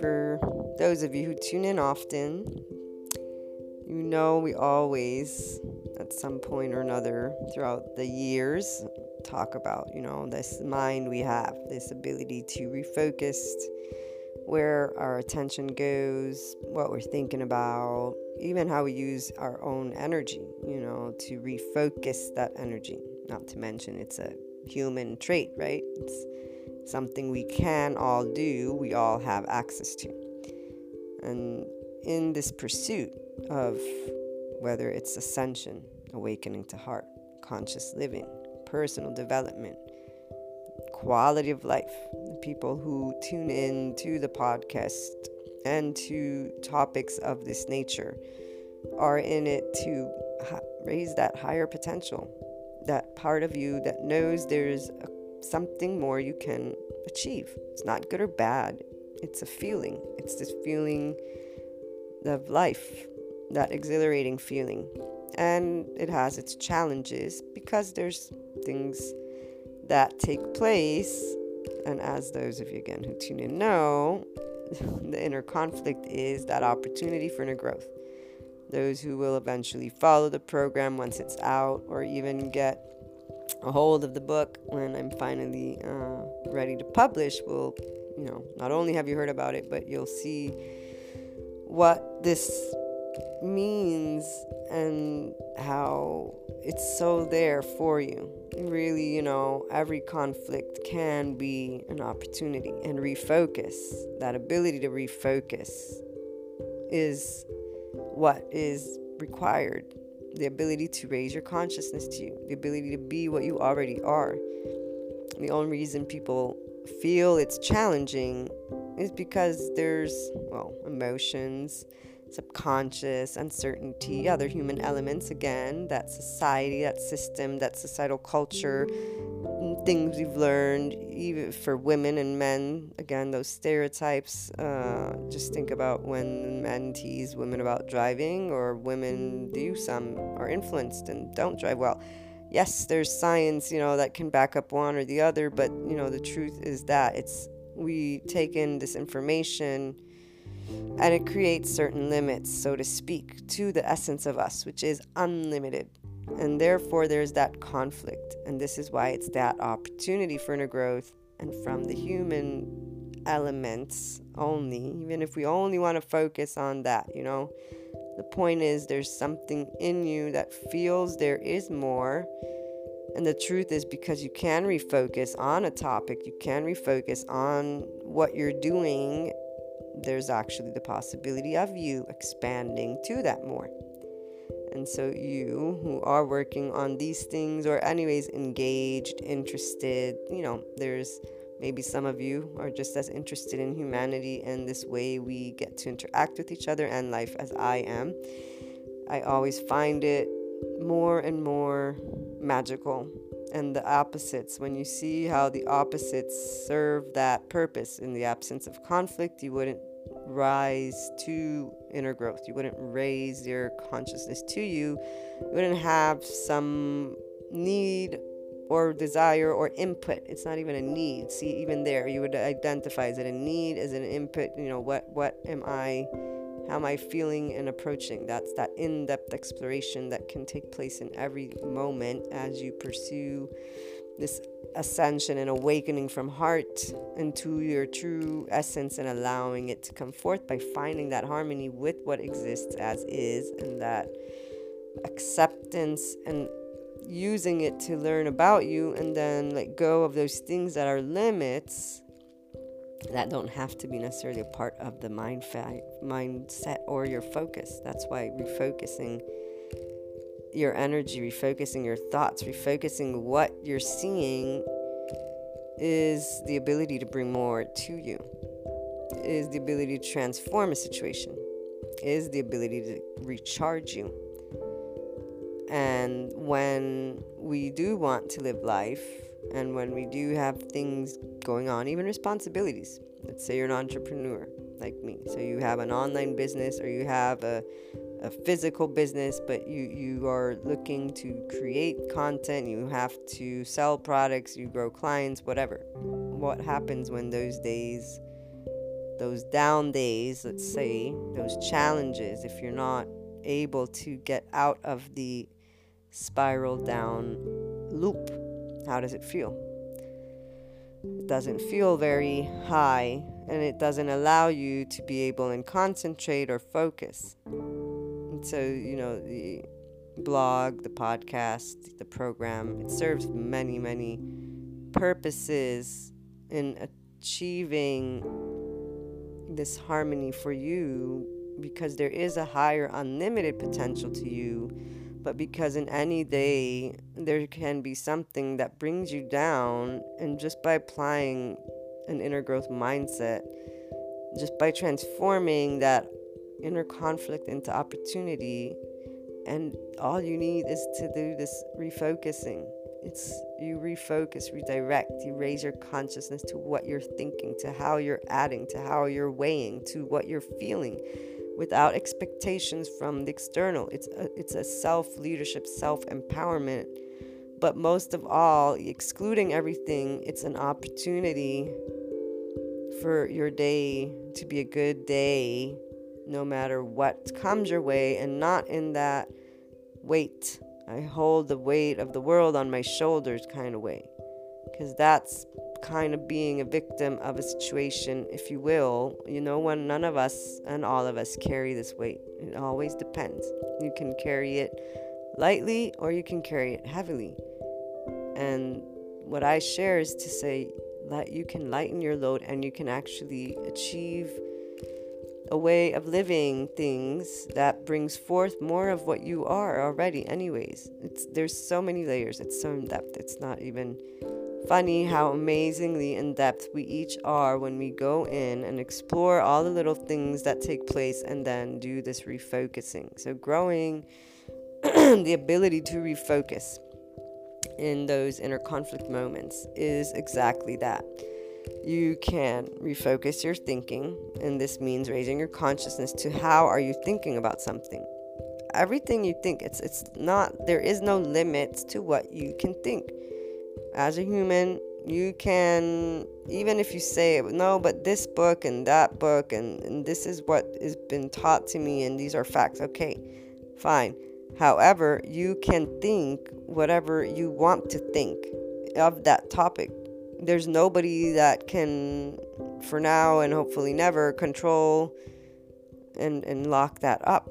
For those of you who tune in often, you know we always, at some point or another throughout the years, talk about, you know, this mind we have, this ability to refocus where our attention goes, what we're thinking about, even how we use our own energy, you know, to refocus that energy. Not to mention it's a human trait, right? It's something we can all do, we all have access to. And in this pursuit of whether it's ascension, awakening to heart, conscious living, personal development, quality of life. The people who tune in to the podcast and to topics of this nature are in it to raise that higher potential, that part of you that knows there's a, something more you can achieve. It's not good or bad, it's a feeling. It's this feeling of life, that exhilarating feeling. And it has its challenges because there's things that take place. And as those of you again who tune in know, the inner conflict is that opportunity for inner growth. Those who will eventually follow the program once it's out, or even get a hold of the book when I'm finally uh, ready to publish, will, you know, not only have you heard about it, but you'll see what this means and how it's so there for you. Really, you know, every conflict can be an opportunity and refocus. That ability to refocus is what is required. The ability to raise your consciousness to you, the ability to be what you already are. The only reason people feel it's challenging is because there's, well, emotions subconscious, uncertainty, other human elements again, that society, that system, that societal culture, things we've learned, even for women and men, again, those stereotypes. Uh, just think about when men tease women about driving, or women do some are influenced and don't drive well. Yes, there's science, you know, that can back up one or the other, but you know, the truth is that it's we take in this information and it creates certain limits, so to speak, to the essence of us, which is unlimited. And therefore, there's that conflict. And this is why it's that opportunity for inner growth and from the human elements only, even if we only want to focus on that, you know. The point is, there's something in you that feels there is more, And the truth is because you can refocus on a topic, you can refocus on what you're doing, there's actually the possibility of you expanding to that more. And so, you who are working on these things, or anyways engaged, interested, you know, there's maybe some of you are just as interested in humanity and this way we get to interact with each other and life as I am. I always find it more and more magical. And the opposites, when you see how the opposites serve that purpose in the absence of conflict, you wouldn't rise to inner growth. You wouldn't raise your consciousness to you. You wouldn't have some need or desire or input. It's not even a need. See, even there, you would identify is it a need? Is it an input? You know, what what am I? How am I feeling and approaching? That's that in-depth exploration that can take place in every moment as you pursue this ascension and awakening from heart into your true essence and allowing it to come forth by finding that harmony with what exists as is and that acceptance and using it to learn about you and then let go of those things that are limits that don't have to be necessarily a part of the mind fa- mindset or your focus. That's why refocusing your energy, refocusing your thoughts, refocusing what you're seeing is the ability to bring more to you, is the ability to transform a situation, is the ability to recharge you. And when we do want to live life, and when we do have things going on, even responsibilities, let's say you're an entrepreneur like me, so you have an online business or you have a a physical business, but you, you are looking to create content, you have to sell products, you grow clients, whatever. What happens when those days, those down days, let's say, those challenges, if you're not able to get out of the spiral down loop, how does it feel? It doesn't feel very high and it doesn't allow you to be able and concentrate or focus so you know the blog the podcast the program. It serves many many purposes in achieving this harmony for you because there is a higher unlimited potential to you but because in any day there can be something that brings you down and just by applying an inner growth mindset just by transforming that inner conflict into opportunity and all you need is to do this refocusing. It's you refocus redirect you raise your consciousness to what you're thinking to how you're adding to how you're weighing to what you're feeling without expectations from the external. It's a, it's a self leadership self empowerment but most of all excluding everything it's an opportunity for your day to be a good day no matter what comes your way and not in that weight. I hold the weight of the world on my shoulders kind of way. Because that's kind of being a victim of a situation, if you will. You know, when none of us and all of us carry this weight, it always depends. You can carry it lightly or you can carry it heavily. And what I share is to say that you can lighten your load and you can actually achieve a way of living things that brings forth more of what you are already anyways. It's there's so many layers. It's so in depth it's not even funny how amazingly in depth we each are when we go in and explore all the little things that take place and then do this refocusing. So growing the ability to refocus in those inner conflict moments is exactly that you can refocus your thinking and this means raising your consciousness to how are you thinking about something. Everything you think it's it's not there is no limits to what you can think. As a human you can even if you say no but this book and that book and, and this is what has been taught to me and these are facts okay fine. However you can think whatever you want to think of that topic there's nobody that can, for now and hopefully never, control and, and lock that up.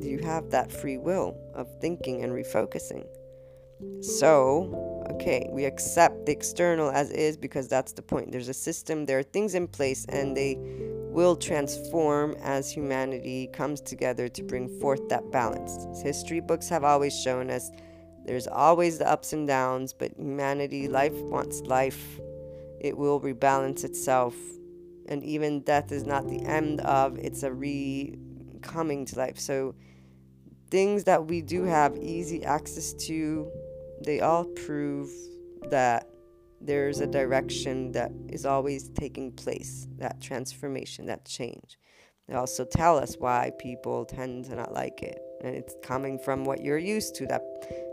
You have that free will of thinking and refocusing. So, okay, we accept the external as is because that's the point. There's a system, there are things in place, and they will transform as humanity comes together to bring forth that balance. History books have always shown us there's always the ups and downs, but humanity, life wants life. It will rebalance itself. And even death is not the end of, it's a re coming to life. So, things that we do have easy access to, they all prove that there's a direction that is always taking place that transformation, that change. They also tell us why people tend to not like it. And it's coming from what you're used to. That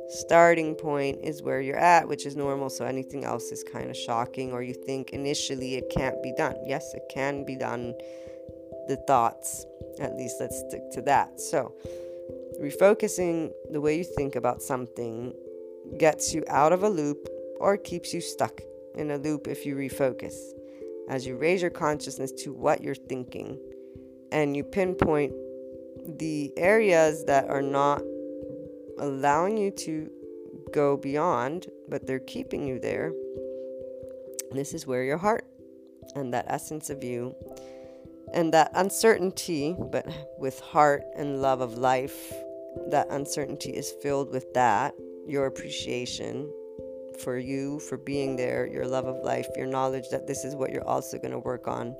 starting point is where you're at, which is normal. So anything else is kind of shocking, or you think initially it can't be done. Yes, it can be done. The thoughts, at least let's stick to that. So, refocusing the way you think about something gets you out of a loop or keeps you stuck in a loop if you refocus. As you raise your consciousness to what you're thinking and you pinpoint the areas that are not allowing you to go beyond, but they're keeping you there, this is where your heart and that essence of you and that uncertainty, but with heart and love of life, that uncertainty is filled with that, your appreciation for you, for being there, your love of life, your knowledge that this is what you're also going to work on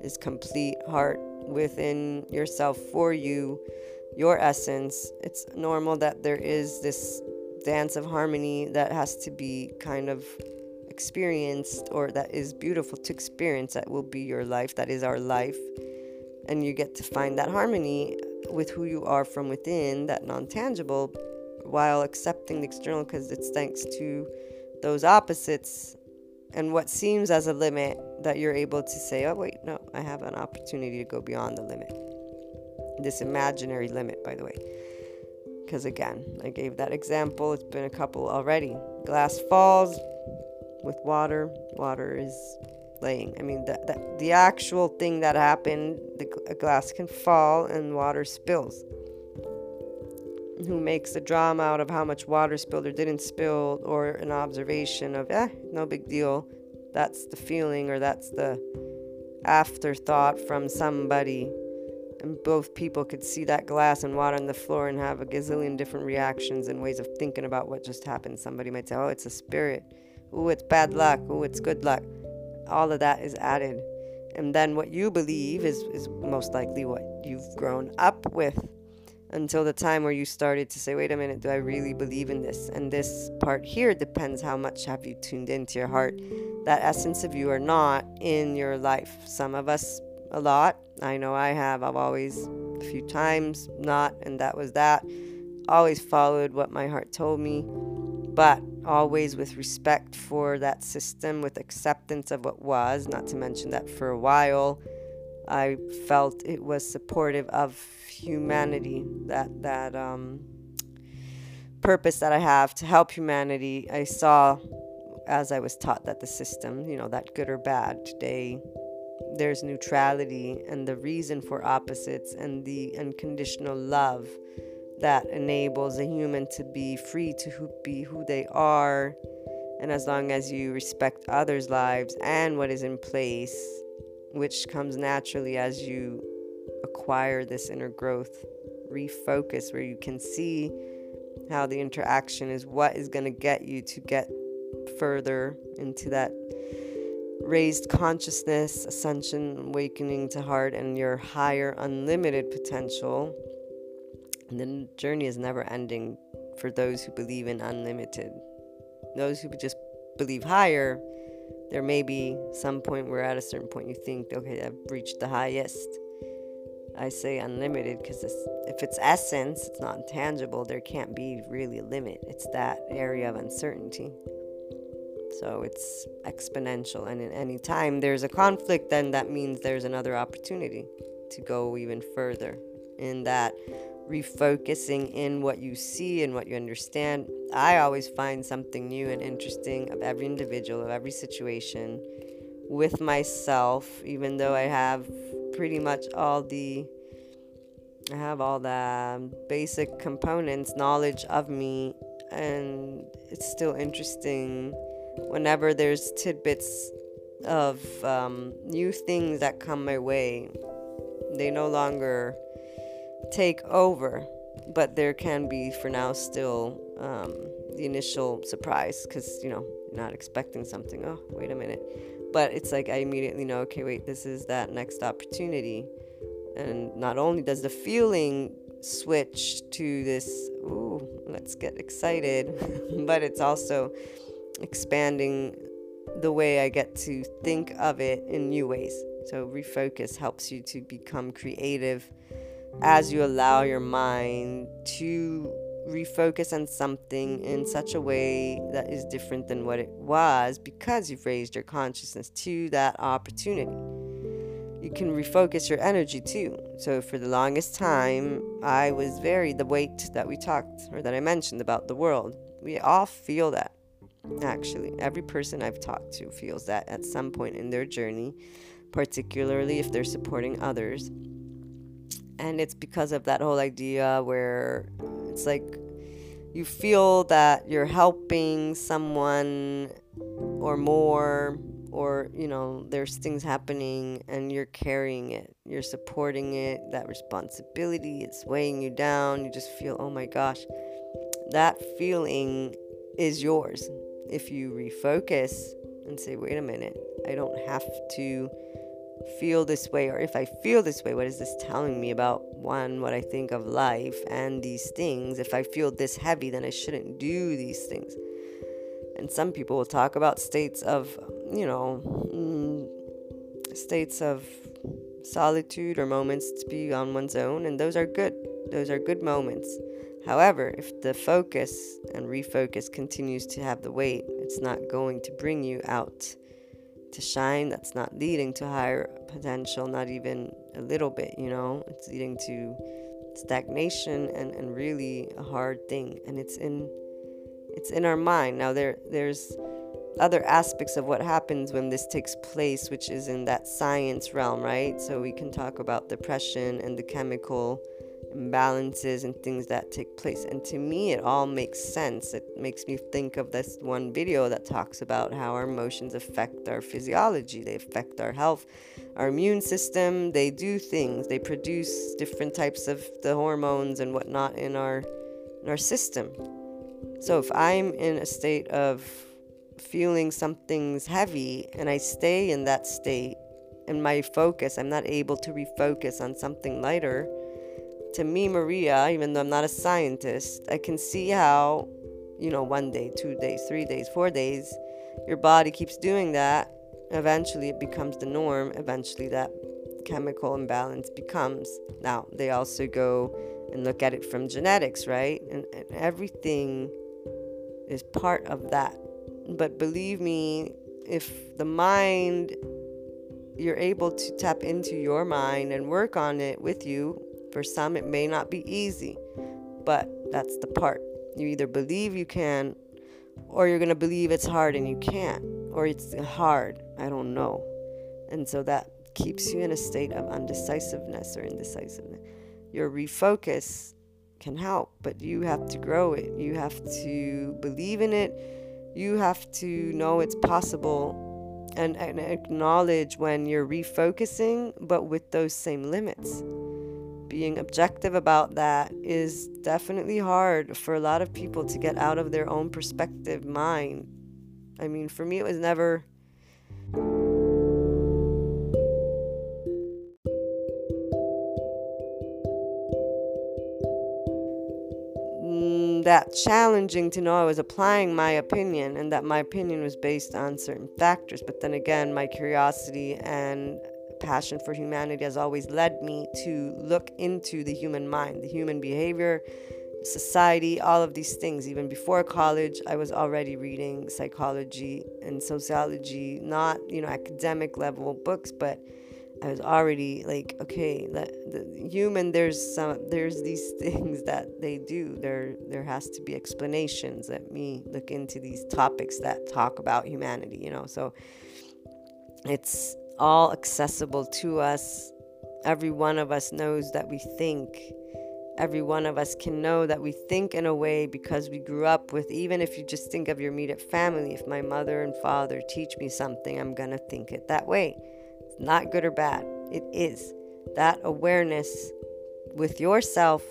is complete heart within yourself for you, your essence. It's normal that there is this dance of harmony that has to be kind of experienced or that is beautiful to experience that will be your life that is our life and you get to find that harmony with who you are from within that non-tangible while accepting the external because it's thanks to those opposites and what seems as a limit that you're able to say, oh, wait, no, I have an opportunity to go beyond the limit. This imaginary limit, by the way. Because again, I gave that example. It's been a couple already. Glass falls with water, water is laying. I mean, the, the, the actual thing that happened, the, glass can fall and water spills who makes a drama out of how much water spilled or didn't spill, or an observation of, eh, no big deal. That's the feeling, or that's the afterthought from somebody. And both people could see that glass and water on the floor and have a gazillion different reactions and ways of thinking about what just happened. Somebody might say, oh, it's a spirit. Oh, it's bad luck. Oh, it's good luck. All of that is added. And then what you believe is, is most likely what you've grown up with until the time where you started to say, wait a minute, do I really believe in this? And this part here depends how much have you tuned into your heart, that essence of you or not in your life. Some of us a lot. I know I have. I've always a few times not, and that was that. Always followed what my heart told me, but always with respect for that system, with acceptance of what was, not to mention that for a while I felt it was supportive of humanity, that that um, purpose that I have to help humanity. I saw, as I was taught, that the system, you know, that good or bad, today there's neutrality and the reason for opposites and the unconditional love that enables a human to be free to who, be who they are. And as long as you respect others' lives and what is in place, which comes naturally as you acquire this inner growth, refocus, where you can see how the interaction is what is going to get you to get further into that raised consciousness, ascension, awakening to heart, and your higher, unlimited potential. And the journey is never ending for those who believe in unlimited. Those who just believe higher there may be some point where at a certain point you think, okay, I've reached the highest. I say unlimited because if it's essence, it's not intangible, there can't be really a limit. It's that area of uncertainty. So it's exponential. And in any time there's a conflict, then that means there's another opportunity to go even further in that refocusing in what you see and what you understand. I always find something new and interesting of every individual, of every situation with myself, even though I have pretty much all the I have all the basic components, knowledge of me. and it's still interesting whenever there's tidbits of um, new things that come my way. They no longer take over, but there can be for now still um, the initial surprise because you know not expecting something. Oh, wait a minute. But it's like I immediately know, okay, wait, this is that next opportunity. And not only does the feeling switch to this, ooh, let's get excited, but it's also expanding the way I get to think of it in new ways. So, refocus helps you to become creative as you allow your mind to refocus on something in such a way that is different than what it was because you've raised your consciousness to that opportunity. You can refocus your energy too. So, for the longest time, I was very the weight that we talked or that I mentioned about the world. We all feel that, actually. Every person I've talked to feels that at some point in their journey, particularly if they're supporting others. And it's because of that whole idea where it's like you feel that you're helping someone or more or you know there's things happening and you're carrying it you're supporting it that responsibility it's weighing you down you just feel oh my gosh that feeling is yours if you refocus and say wait a minute i don't have to feel this way or if I feel this way, what is this telling me about one, what I think of life and these things? If I feel this heavy, then I shouldn't do these things. And some people will talk about states of, you know, mm, states of solitude or moments to be on one's own, and those are good. Those are good moments. However, if the focus and refocus continues to have the weight, it's not going to bring you out to shine. That's not leading to higher potential not even a little bit you know? It's leading to stagnation and, and really a hard thing. And it's in it's in our mind. Now there there's other aspects of what happens when this takes place which is in that science realm right? So we can talk about depression and the chemical imbalances and things that take place. And to me, it all makes sense. It makes me think of this one video that talks about how our emotions affect our physiology, they affect our health, our immune system. They do things, they produce different types of the hormones and whatnot in our, in our system. So if I'm in a state of feeling something's heavy and I stay in that state, and my focus, I'm not able to refocus on something lighter to me, Maria, even though I'm not a scientist, I can see how, you know, one day, two days, three days, four days, your body keeps doing that. Eventually, it becomes the norm. Eventually, that chemical imbalance becomes. Now, they also go and look at it from genetics, right? And, and everything is part of that. But believe me, if the mind, you're able to tap into your mind and work on it with you for some, it may not be easy, but that's the part. You either believe you can, or you're going to believe it's hard and you can't, or it's hard. I don't know. And so that keeps you in a state of undecisiveness or indecisiveness. Your refocus can help, but you have to grow it. You have to believe in it. You have to know it's possible and, and acknowledge when you're refocusing, but with those same limits being objective about that is definitely hard for a lot of people to get out of their own perspective mind. I mean, for me, it was never. Mm, that challenging to know I was applying my opinion and that my opinion was based on certain factors. But then again, my curiosity and passion for humanity has always led me to look into the human mind, the human behavior, society, all of these things. Even before college, I was already reading psychology and sociology, not, you know, academic level books, but I was already like, okay, the human. There's some, there's these things that they do. There, there has to be explanations. Let me look into these topics that talk about humanity. You know, so it's all accessible to us. Every one of us knows that we think every one of us can know that we think in a way because we grew up with, even if you just think of your immediate family, if my mother and father teach me something, I'm going to think it that way. It's not good or bad, it is. That awareness with yourself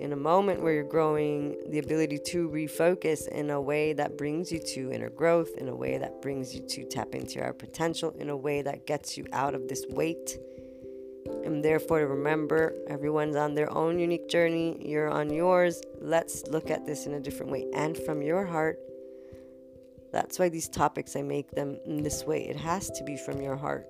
in a moment where you're growing, the ability to refocus in a way that brings you to inner growth, in a way that brings you to tap into your potential, in a way that gets you out of this weight. And therefore, to remember everyone's on their own unique journey, you're on yours. Let's look at this in a different way and from your heart. That's why these topics, I make them in this way. It has to be from your heart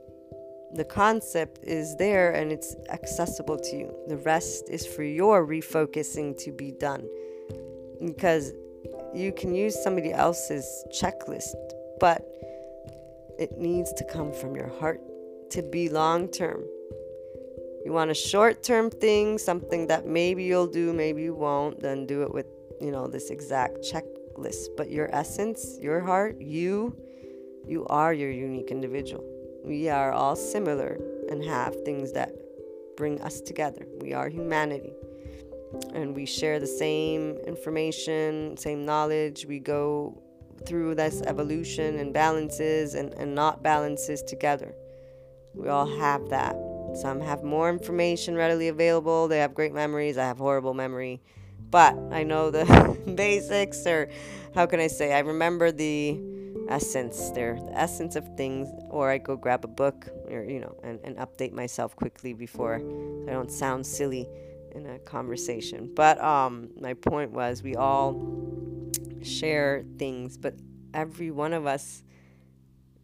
the concept is there and it's accessible to you. The rest is for your refocusing to be done. Because you can use somebody else's checklist, but it needs to come from your heart to be long term. You want a short term thing, something that maybe you'll do, maybe you won't, then do it with, you know, this exact checklist. But your essence, your heart, you, you are your unique individual. We are all similar and have things that bring us together. We are humanity. And we share the same information, same knowledge. We go through this evolution and balances and, and not balances together. We all have that. Some have more information readily available. They have great memories. I have horrible memory. But I know the basics, or how can I say? I remember the essence there the essence of things or i go grab a book or you know and, and update myself quickly before i don't sound silly in a conversation. But um my point was we all share things but every one of us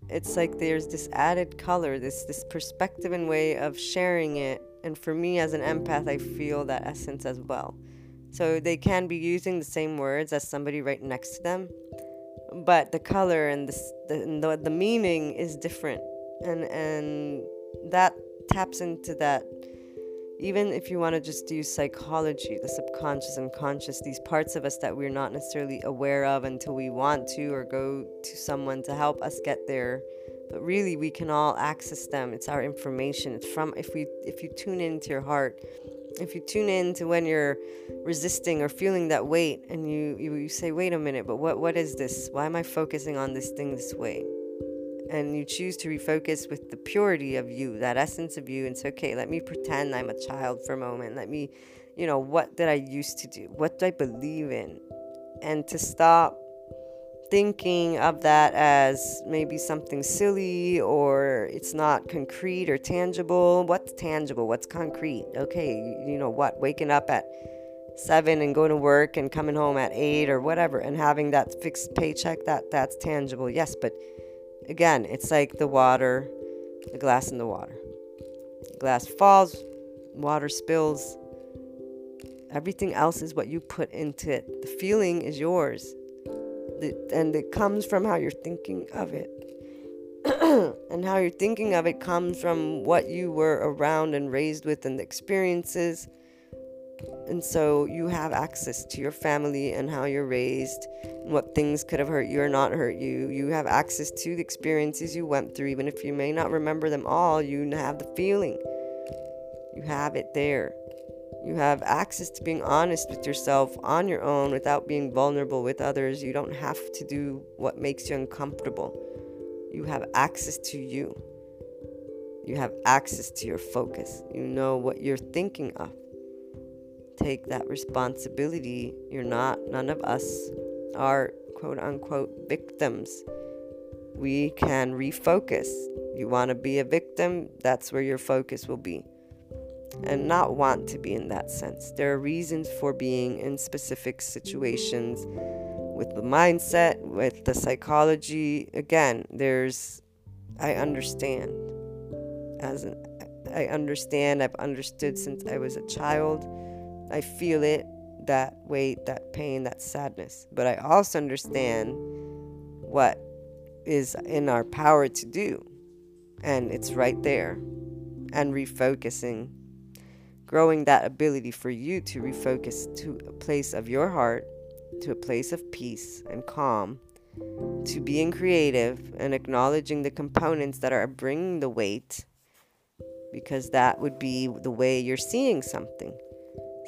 it's like there's this added color this this perspective and way of sharing it. And for me as an empath i feel that essence as well. So they can be using the same words as somebody right next to them but the color and the, the, the meaning is different. And and that taps into that even if you want to just use psychology the subconscious and conscious these parts of us that we're not necessarily aware of until we want to or go to someone to help us get there. But really we can all access them. It's our information. It's from if we if you tune into your heart if you tune in to when you're resisting or feeling that weight and you, you, you say wait a minute but what what is this? Why am i focusing on this thing this way? And you choose to refocus with the purity of you that essence of you and say okay let me pretend i'm a child for a moment. Let me you know what did i used to do? What do i believe in? And to stop thinking of that as maybe something silly or it's not concrete or tangible. What's tangible? What's concrete? Okay, you know what? Waking up at seven and going to work and coming home at eight or whatever and having that fixed paycheck that that's tangible yes but again it's like the water the glass in the water glass falls water spills everything else is what you put into it the feeling is yours and it comes from how you're thinking of it. and how you're thinking of it comes from what you were around and raised with and the experiences. And so you have access to your family and how you're raised, and what things could have hurt you or not hurt you. You have access to the experiences you went through, even if you may not remember them all, you have the feeling. You have it there. You have access to being honest with yourself on your own without being vulnerable with others. You don't have to do what makes you uncomfortable. You have access to you. You have access to your focus. You know what you're thinking of. Take that responsibility. You're not, none of us are quote unquote victims. We can refocus. You want to be a victim, that's where your focus will be and not want to be in that sense. There are reasons for being in specific situations with the mindset, with the psychology. Again, there's, I understand. As an, I understand, I've understood since I was a child. I feel it, that weight, that pain, that sadness. But I also understand what is in our power to do. And it's right there. And refocusing growing that ability for you to refocus to a place of your heart, to a place of peace and calm, to being creative and acknowledging the components that are bringing the weight, because that would be the way you're seeing something.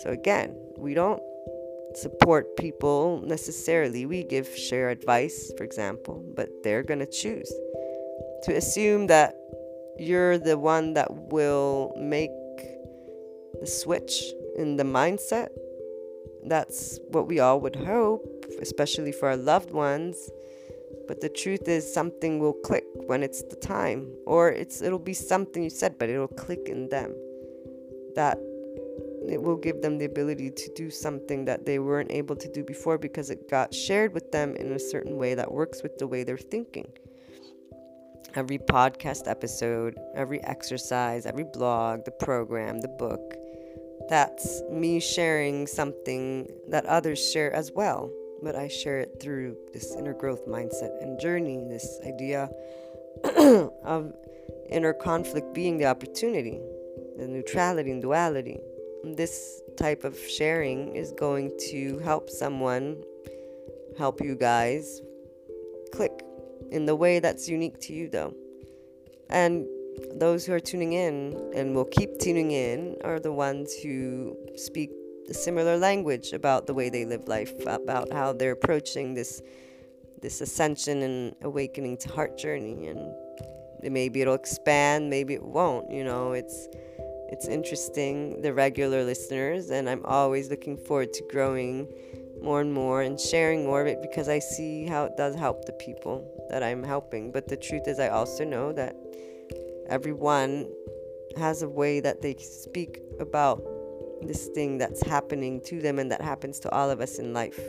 So again, we don't support people necessarily. We give share advice, for example, but they're going to choose to assume that you're the one that will make the switch in the mindset. That's what we all would hope, especially for our loved ones. But the truth is something will click when it's the time or it's it'll be something you said but it'll click in them. That it will give them the ability to do something that they weren't able to do before because it got shared with them in a certain way that works with the way they're thinking. Every podcast episode, every exercise, every blog, the program, the book, that's me sharing something that others share as well. But I share it through this inner growth mindset and journey, this idea of inner conflict being the opportunity, the neutrality and duality this type of sharing is going to help someone, help you guys click in the way that's unique to you, though. And those who are tuning in and will keep tuning in are the ones who speak a similar language about the way they live life, about how they're approaching this this ascension and awakening to heart journey and maybe it'll expand, maybe it won't, you know, it's it's interesting, the regular listeners, and I'm always looking forward to growing more and more and sharing more of it because I see how it does help the people that I'm helping. But the truth is, I also know that everyone has a way that they speak about this thing that's happening to them and that happens to all of us in life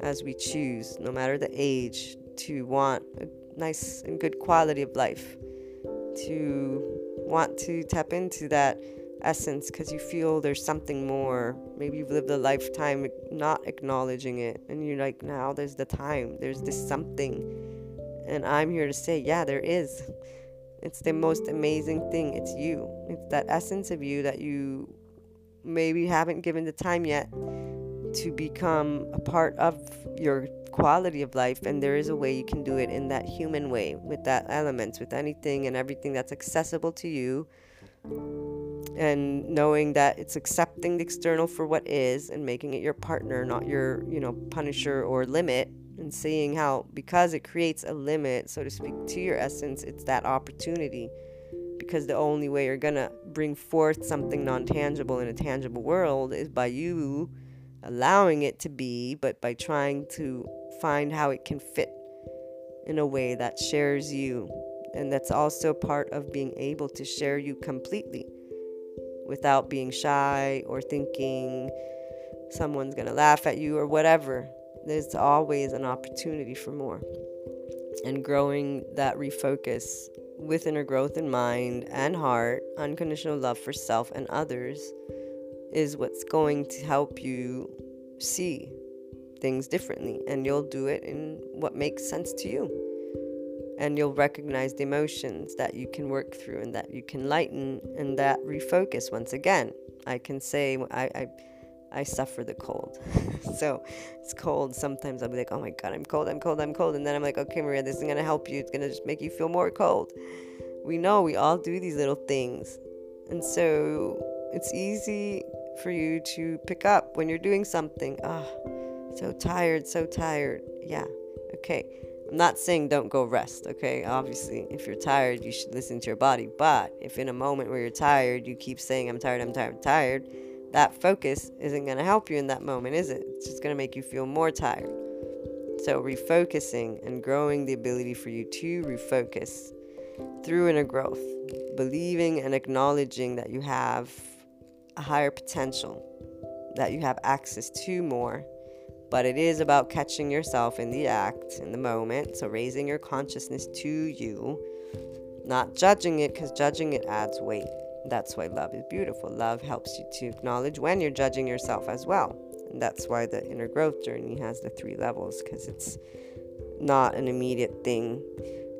as we choose, no matter the age, to want a nice and good quality of life, to want to tap into that essence because you feel there's something more. Maybe you've lived a lifetime not acknowledging it, and you're like, now there's the time, there's this something. And I'm here to say, yeah, there is. It's the most amazing thing. It's you. It's that essence of you that you maybe haven't given the time yet to become a part of your quality of life and there is a way you can do it in that human way with that elements with anything and everything that's accessible to you and knowing that it's accepting the external for what is and making it your partner not your you know punisher or limit and seeing how because it creates a limit so to speak to your essence it's that opportunity because the only way you're gonna bring forth something non-tangible in a tangible world is by you allowing it to be but by trying to find how it can fit in a way that shares you. And that's also part of being able to share you completely without being shy or thinking someone's going to laugh at you or whatever. There's always an opportunity for more. And growing that refocus with inner growth in mind and heart, unconditional love for self and others is what's going to help you see things differently and you'll do it in what makes sense to you. And you'll recognize the emotions that you can work through and that you can lighten and that refocus once again. I can say I, I I suffer the cold. so it's cold. Sometimes I'll be like, oh my God, I'm cold, I'm cold, I'm cold. And then I'm like, okay, Maria, this isn't going to help you. It's going to just make you feel more cold. We know we all do these little things. And so it's easy for you to pick up when you're doing something. Ah, oh, so tired, so tired. Yeah, okay. I'm not saying don't go rest, okay? Obviously, if you're tired, you should listen to your body. But if in a moment where you're tired, you keep saying, I'm tired, I'm tired, I'm tired, that focus isn't going to help you in that moment, is it? It's just going to make you feel more tired. So, refocusing and growing the ability for you to refocus through inner growth, believing and acknowledging that you have a higher potential, that you have access to more but it is about catching yourself in the act, in the moment. So raising your consciousness to you, not judging it, because judging it adds weight. That's why love is beautiful. Love helps you to acknowledge when you're judging yourself as well. And that's why the inner growth journey has the three levels, because it's not an immediate thing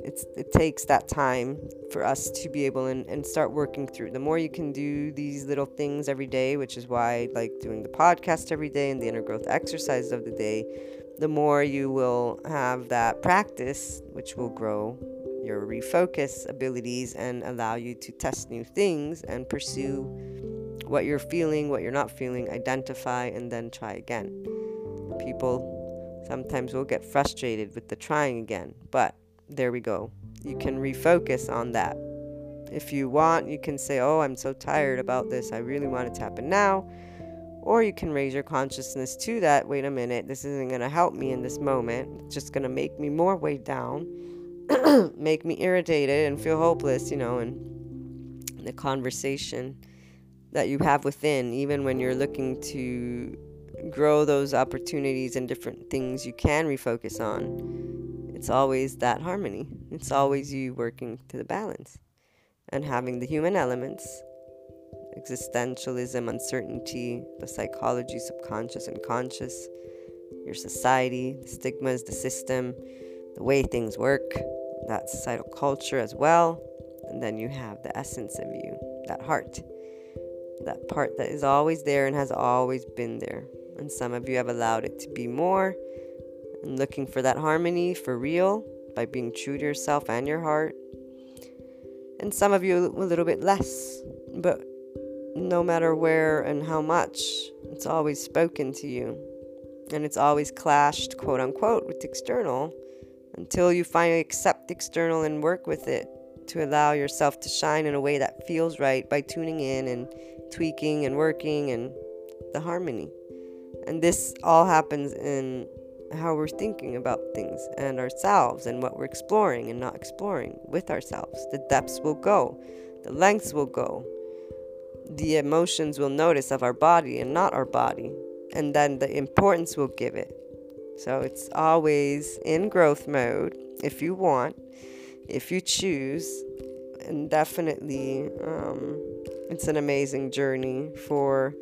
it's it takes that time for us to be able and, and start working through the more you can do these little things every day which is why I like doing the podcast every day and the inner growth exercises of the day the more you will have that practice which will grow your refocus abilities and allow you to test new things and pursue what you're feeling, what you're not feeling, identify, and then try again. People sometimes will get frustrated with the trying again, but there we go. You can refocus on that. If you want, you can say, Oh, I'm so tired about this. I really want it to happen now. Or you can raise your consciousness to that. Wait a minute, this isn't going to help me in this moment. It's just going to make me more weighed down, make me irritated and feel hopeless, you know, and the conversation that you have within, even when you're looking to grow those opportunities and different things you can refocus on, it's always that harmony. It's always you working to the balance and having the human elements existentialism, uncertainty, the psychology, subconscious and conscious, your society, the stigmas, the system, the way things work, that societal culture as well. And then you have the essence of you, that heart, that part that is always there and has always been there. And some of you have allowed it to be more looking for that harmony for real by being true to yourself and your heart. And some of you a little bit less, but no matter where and how much, it's always spoken to you. And it's always clashed, quote unquote, with external until you finally accept external and work with it to allow yourself to shine in a way that feels right by tuning in and tweaking and working and the harmony. And this all happens in how we're thinking about things and ourselves and what we're exploring and not exploring with ourselves. The depths will go, the lengths will go, the emotions we'll notice of our body and not our body, and then the importance we'll give it. So it's always in growth mode if you want, if you choose, and definitely um, it's an amazing journey for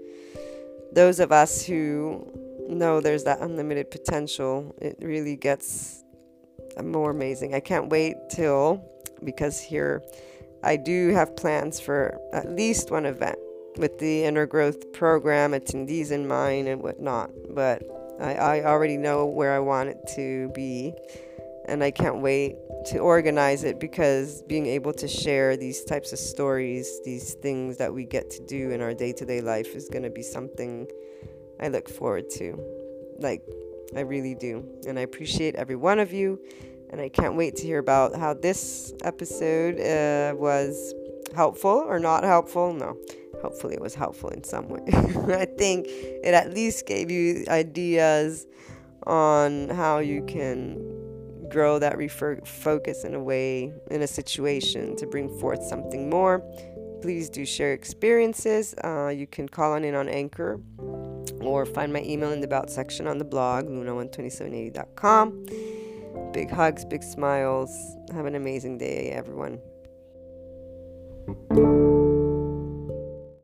those of us who know there's that unlimited potential. It really gets more amazing. I can't wait till because here I do have plans for at least one event with the inner growth program, attendees in mind and whatnot. But I, I already know where I want it to be, and I can't wait to organize it because being able to share these types of stories, these things that we get to do in our day to day life, is going to be something I look forward to. Like, I really do. And I appreciate every one of you and I can't wait to hear about how this episode uh, was helpful or not helpful. No, hopefully it was helpful in some way. I think it at least gave you ideas on how you can grow that refer- focus in a way in a situation to bring forth something more. Please do share experiences. Uh, you can call on in on Anchor or find my email in the About section on the blog, luna12780.com. Big hugs, big smiles. Have an amazing day, everyone.